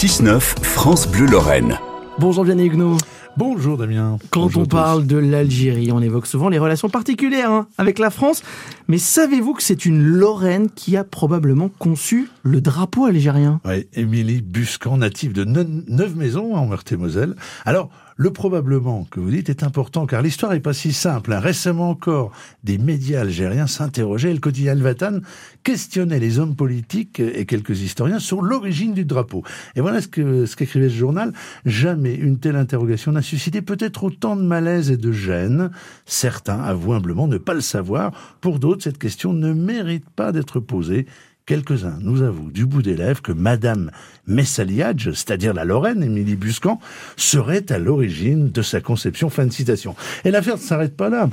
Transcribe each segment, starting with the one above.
6-9, France Bleu Lorraine. Bonjour Vianney Huguenot. Bonjour Damien. Quand Bonjour on parle de l'Algérie, on évoque souvent les relations particulières hein, avec la France. Mais savez-vous que c'est une Lorraine qui a probablement conçu le drapeau algérien? Ouais, Émilie Buscan, native de Neu- Neuve-Maisons en Meurthe-et-Moselle. Alors, le probablement que vous dites est important car l'histoire est pas si simple. hein. Récemment encore, des médias algériens s'interrogeaient et le quotidien El Vatan questionnait les hommes politiques et quelques historiens sur l'origine du drapeau. Et voilà ce que ce qu'écrivait ce journal. Jamais une telle interrogation n'a suscité peut-être autant de malaise et de gêne. Certains avouent humblement ne pas le savoir. Pour d'autres, cette question ne mérite pas d'être posée. Quelques-uns nous avouent du bout des lèvres que Madame Messaliadj, c'est-à-dire la Lorraine, Émilie Buscan, serait à l'origine de sa conception. Fin de citation. Et l'affaire ne s'arrête pas là.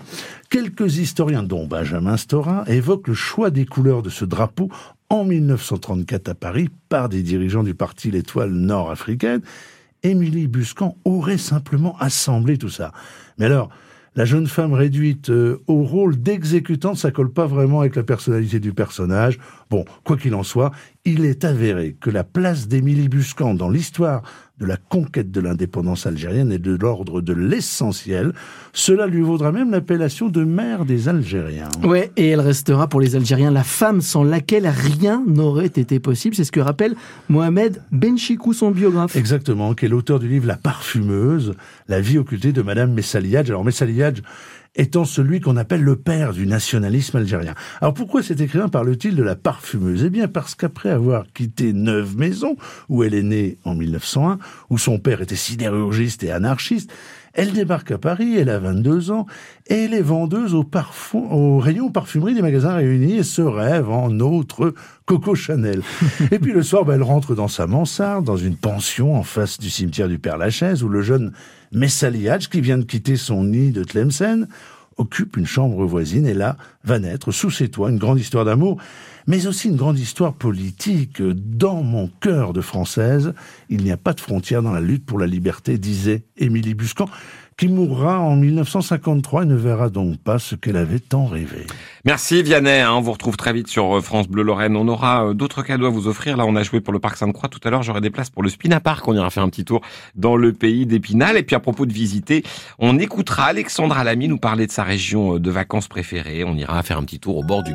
Quelques historiens, dont Benjamin Stora, évoquent le choix des couleurs de ce drapeau en 1934 à Paris par des dirigeants du parti L'Étoile nord-africaine. Émilie Buscan aurait simplement assemblé tout ça. Mais alors, la jeune femme réduite euh, au rôle d'exécutante, ça colle pas vraiment avec la personnalité du personnage. Bon, quoi qu'il en soit, il est avéré que la place d'Émilie Buscan dans l'histoire de la conquête de l'indépendance algérienne est de l'ordre de l'essentiel. Cela lui vaudra même l'appellation de mère des Algériens. Ouais, et elle restera pour les Algériens la femme sans laquelle rien n'aurait été possible. C'est ce que rappelle Mohamed Benchikou, son biographe. Exactement, qui est l'auteur du livre La parfumeuse, la vie occultée de Madame Messaliadj. Alors Messaliadj étant celui qu'on appelle le père du nationalisme algérien. Alors pourquoi cet écrivain parle-t-il de la parfumeuse? Eh bien parce qu'après avoir quitté Neuve Maisons, où elle est née en 1901, où son père était sidérurgiste et anarchiste, elle débarque à Paris, elle a 22 ans, et elle est vendeuse au, parfum, au rayon parfumerie des magasins réunis et se rêve en autre Coco Chanel. et puis le soir, ben, elle rentre dans sa mansarde, dans une pension en face du cimetière du Père Lachaise, où le jeune Messaliadj, qui vient de quitter son nid de Tlemcen, occupe une chambre voisine et là va naître sous ses toits une grande histoire d'amour, mais aussi une grande histoire politique. Dans mon cœur de française, il n'y a pas de frontière dans la lutte pour la liberté, disait Émilie Buscan, qui mourra en 1953 et ne verra donc pas ce qu'elle avait tant rêvé. Merci Vianney, hein, on vous retrouve très vite sur euh, France Bleu Lorraine. On aura euh, d'autres cadeaux à vous offrir. Là, on a joué pour le Parc Sainte-Croix. Tout à l'heure, j'aurai des places pour le Spina Park. On ira faire un petit tour dans le pays d'Épinal. Et puis à propos de visiter, on écoutera Alexandra Lamy nous parler de sa région euh, de vacances préférée. On ira faire un petit tour au bord du